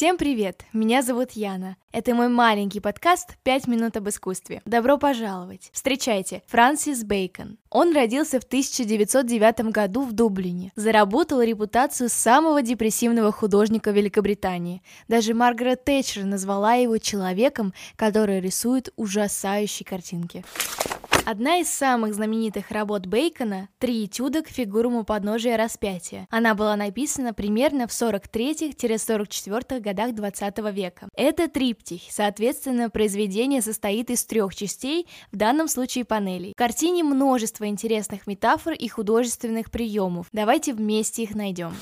Всем привет! Меня зовут Яна. Это мой маленький подкаст «Пять минут об искусстве». Добро пожаловать! Встречайте, Франсис Бейкон. Он родился в 1909 году в Дублине. Заработал репутацию самого депрессивного художника Великобритании. Даже Маргарет Тэтчер назвала его человеком, который рисует ужасающие картинки. Одна из самых знаменитых работ Бейкона – «Три этюда к фигурам у подножия распятия». Она была написана примерно в 43-44 годах 20 века. Это триптих, соответственно, произведение состоит из трех частей, в данном случае панелей. В картине множество интересных метафор и художественных приемов. Давайте вместе их найдем.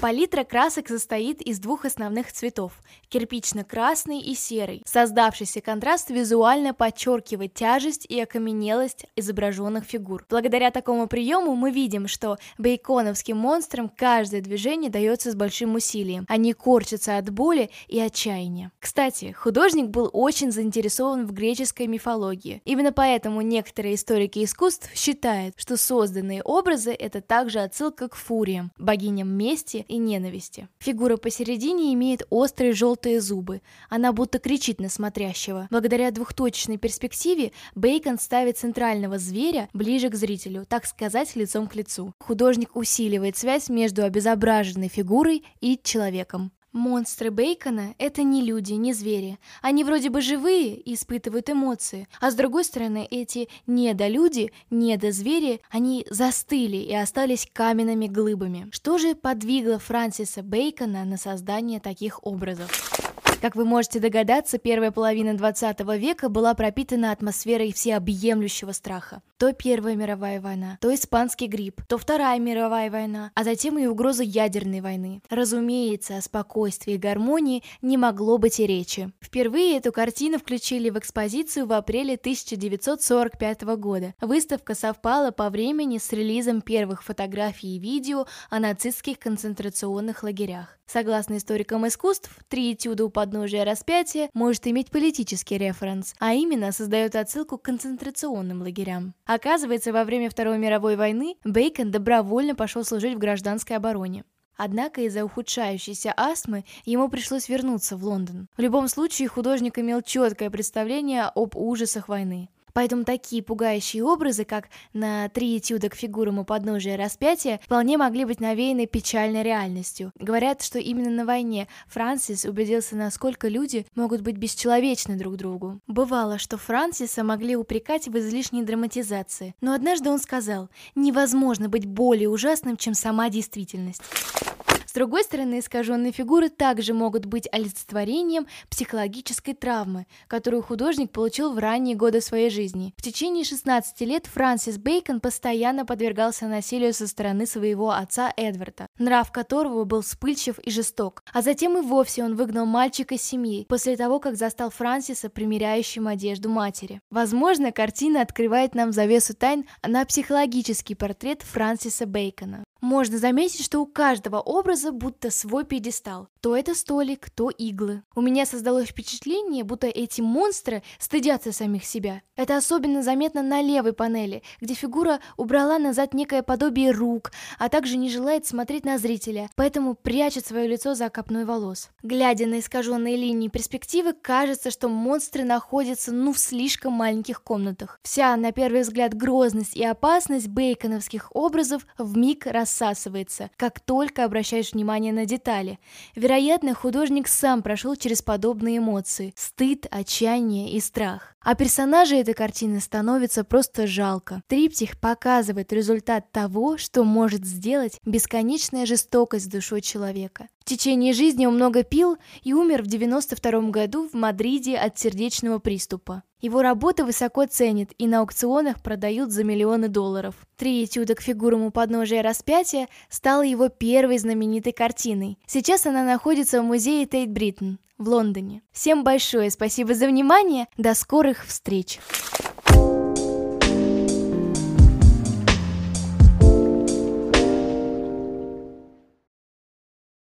Палитра красок состоит из двух основных цветов – кирпично-красный и серый. Создавшийся контраст визуально подчеркивает тяжесть и окаменелость изображенных фигур. Благодаря такому приему мы видим, что бейконовским монстрам каждое движение дается с большим усилием. Они корчатся от боли и отчаяния. Кстати, художник был очень заинтересован в греческой мифологии. Именно поэтому некоторые историки искусств считают, что созданные образы – это также отсылка к фуриям, богиням мести и ненависти. Фигура посередине имеет острые желтые зубы. Она будто кричит на смотрящего. Благодаря двухточечной перспективе Бейкон ставит центрального зверя ближе к зрителю, так сказать, лицом к лицу. Художник усиливает связь между обезображенной фигурой и человеком. Монстры Бейкона — это не люди, не звери. Они вроде бы живые и испытывают эмоции. А с другой стороны, эти недолюди, недозвери, они застыли и остались каменными глыбами. Что же подвигло Франсиса Бейкона на создание таких образов? Как вы можете догадаться, первая половина 20 века была пропитана атмосферой всеобъемлющего страха. То Первая мировая война, то Испанский грипп, то Вторая мировая война, а затем и угроза ядерной войны. Разумеется, о спокойствии и гармонии не могло быть и речи. Впервые эту картину включили в экспозицию в апреле 1945 года. Выставка совпала по времени с релизом первых фотографий и видео о нацистских концентрационных лагерях. Согласно историкам искусств, три этюда у подножия распятия может иметь политический референс, а именно создает отсылку к концентрационным лагерям. Оказывается, во время Второй мировой войны Бейкон добровольно пошел служить в гражданской обороне. Однако из-за ухудшающейся астмы ему пришлось вернуться в Лондон. В любом случае, художник имел четкое представление об ужасах войны. Поэтому такие пугающие образы, как на три этюда к фигурам у подножия распятия, вполне могли быть навеяны печальной реальностью. Говорят, что именно на войне Франсис убедился, насколько люди могут быть бесчеловечны друг другу. Бывало, что Франсиса могли упрекать в излишней драматизации, но однажды он сказал, невозможно быть более ужасным, чем сама действительность. С другой стороны, искаженные фигуры также могут быть олицетворением психологической травмы, которую художник получил в ранние годы своей жизни. В течение 16 лет Франсис Бейкон постоянно подвергался насилию со стороны своего отца Эдварда, нрав которого был вспыльчив и жесток. А затем и вовсе он выгнал мальчика из семьи, после того, как застал Франсиса примеряющим одежду матери. Возможно, картина открывает нам завесу тайн на психологический портрет Франсиса Бейкона. Можно заметить, что у каждого образа будто свой пьедестал. То это столик, то иглы. У меня создалось впечатление, будто эти монстры стыдятся самих себя. Это особенно заметно на левой панели, где фигура убрала назад некое подобие рук, а также не желает смотреть на зрителя, поэтому прячет свое лицо за копной волос. Глядя на искаженные линии перспективы, кажется, что монстры находятся ну в слишком маленьких комнатах. Вся, на первый взгляд, грозность и опасность бейконовских образов в миг рассасывается, как только обращаешь внимание на детали. Вероятно, художник сам прошел через подобные эмоции – стыд, отчаяние и страх. А персонажи этой картины становится просто жалко. Триптих показывает результат того, что может сделать бесконечная жестокость с душой человека. Течение жизни он много пил и умер в 92 году в Мадриде от сердечного приступа. Его работы высоко ценят и на аукционах продают за миллионы долларов. «Три этюда к фигурам у подножия распятия» стала его первой знаменитой картиной. Сейчас она находится в музее Тейт Бриттон в Лондоне. Всем большое спасибо за внимание, до скорых встреч!